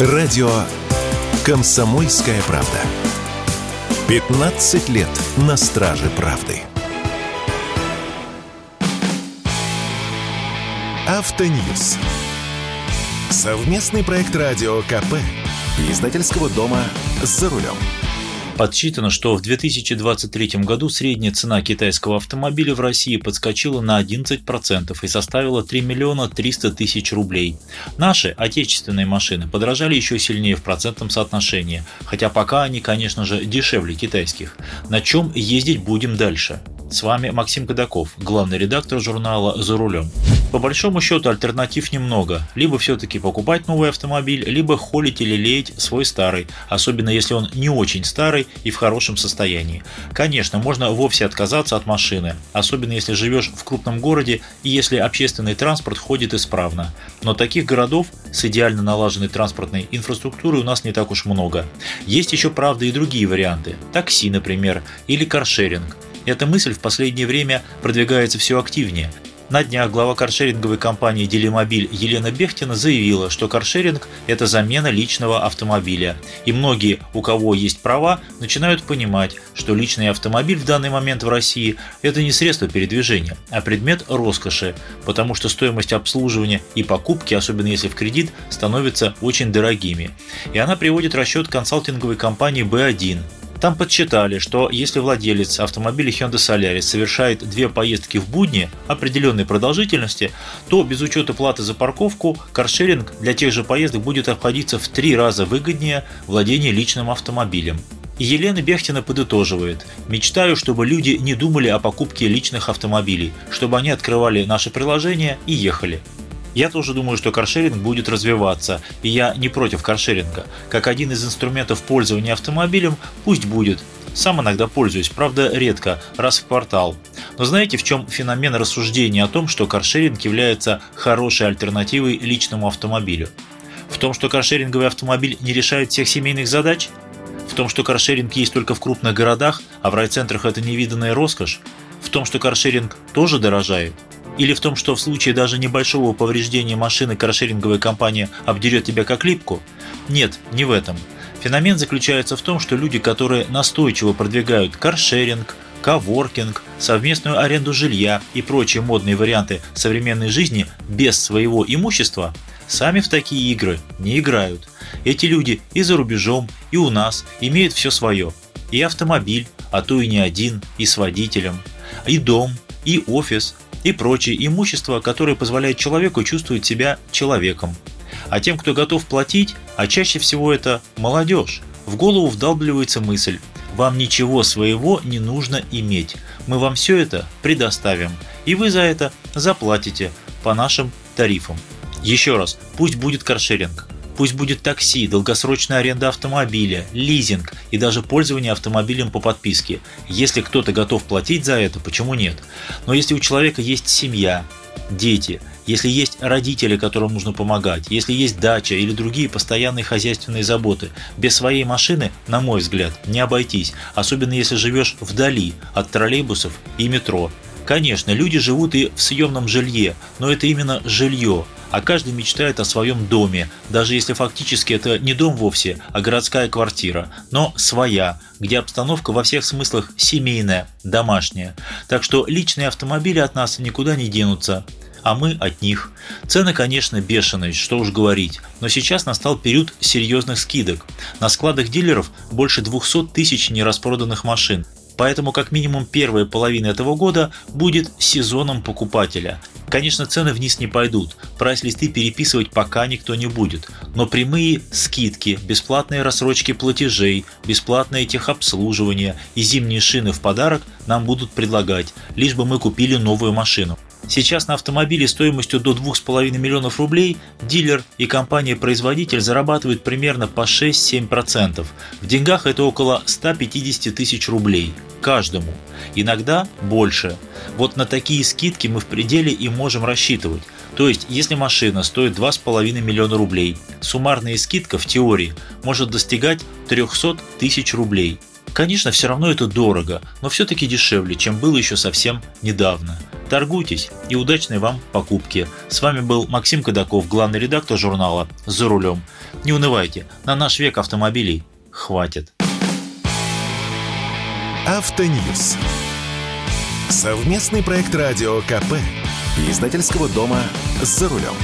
Радио «Комсомольская правда». 15 лет на страже правды. Автоньюз. Совместный проект радио КП. Издательского дома «За рулем». Подсчитано, что в 2023 году средняя цена китайского автомобиля в России подскочила на 11% и составила 3 миллиона 300 тысяч рублей. Наши отечественные машины подорожали еще сильнее в процентном соотношении, хотя пока они, конечно же, дешевле китайских. На чем ездить будем дальше? С вами Максим Кадаков, главный редактор журнала «За рулем». По большому счету альтернатив немного. Либо все-таки покупать новый автомобиль, либо холить или леять свой старый, особенно если он не очень старый и в хорошем состоянии. Конечно, можно вовсе отказаться от машины, особенно если живешь в крупном городе и если общественный транспорт ходит исправно. Но таких городов с идеально налаженной транспортной инфраструктурой у нас не так уж много. Есть еще, правда, и другие варианты. Такси, например, или каршеринг. Эта мысль в последнее время продвигается все активнее. На днях глава каршеринговой компании «Делимобиль» Елена Бехтина заявила, что каршеринг – это замена личного автомобиля. И многие, у кого есть права, начинают понимать, что личный автомобиль в данный момент в России – это не средство передвижения, а предмет роскоши, потому что стоимость обслуживания и покупки, особенно если в кредит, становятся очень дорогими. И она приводит расчет консалтинговой компании B1, там подсчитали, что если владелец автомобиля Hyundai Solaris совершает две поездки в будни определенной продолжительности, то без учета платы за парковку каршеринг для тех же поездок будет обходиться в три раза выгоднее владения личным автомобилем. И Елена Бехтина подытоживает. «Мечтаю, чтобы люди не думали о покупке личных автомобилей, чтобы они открывали наше приложение и ехали. Я тоже думаю, что каршеринг будет развиваться, и я не против каршеринга. Как один из инструментов пользования автомобилем, пусть будет. Сам иногда пользуюсь, правда редко, раз в квартал. Но знаете, в чем феномен рассуждения о том, что каршеринг является хорошей альтернативой личному автомобилю? В том, что каршеринговый автомобиль не решает всех семейных задач? В том, что каршеринг есть только в крупных городах, а в райцентрах это невиданная роскошь? В том, что каршеринг тоже дорожает? Или в том, что в случае даже небольшого повреждения машины каршеринговая компания обдерет тебя как липку? Нет, не в этом. Феномен заключается в том, что люди, которые настойчиво продвигают каршеринг, коворкинг, совместную аренду жилья и прочие модные варианты современной жизни без своего имущества, сами в такие игры не играют. Эти люди и за рубежом, и у нас имеют все свое. И автомобиль, а то и не один, и с водителем, и дом, и офис, и прочее имущество, которое позволяет человеку чувствовать себя человеком. А тем, кто готов платить, а чаще всего это молодежь, в голову вдалбливается мысль «Вам ничего своего не нужно иметь, мы вам все это предоставим, и вы за это заплатите по нашим тарифам». Еще раз, пусть будет каршеринг, Пусть будет такси, долгосрочная аренда автомобиля, лизинг и даже пользование автомобилем по подписке. Если кто-то готов платить за это, почему нет? Но если у человека есть семья, дети, если есть родители, которым нужно помогать, если есть дача или другие постоянные хозяйственные заботы, без своей машины, на мой взгляд, не обойтись, особенно если живешь вдали от троллейбусов и метро. Конечно, люди живут и в съемном жилье, но это именно жилье, а каждый мечтает о своем доме, даже если фактически это не дом вовсе, а городская квартира, но своя, где обстановка во всех смыслах семейная, домашняя. Так что личные автомобили от нас никуда не денутся а мы от них. Цены, конечно, бешеные, что уж говорить, но сейчас настал период серьезных скидок. На складах дилеров больше 200 тысяч нераспроданных машин. Поэтому как минимум первая половина этого года будет сезоном покупателя. Конечно, цены вниз не пойдут, прайс-листы переписывать пока никто не будет, но прямые скидки, бесплатные рассрочки платежей, бесплатное техобслуживание и зимние шины в подарок нам будут предлагать, лишь бы мы купили новую машину. Сейчас на автомобиле стоимостью до 2,5 миллионов рублей дилер и компания-производитель зарабатывают примерно по 6-7%. В деньгах это около 150 тысяч рублей каждому, иногда больше. Вот на такие скидки мы в пределе и можем рассчитывать. То есть, если машина стоит 2,5 миллиона рублей, суммарная скидка в теории может достигать 300 тысяч рублей. Конечно, все равно это дорого, но все-таки дешевле, чем было еще совсем недавно. Торгуйтесь и удачной вам покупки. С вами был Максим Кадаков, главный редактор журнала «За рулем». Не унывайте, на наш век автомобилей хватит. Автоньюз. Совместный проект радио КП. Издательского дома «За рулем».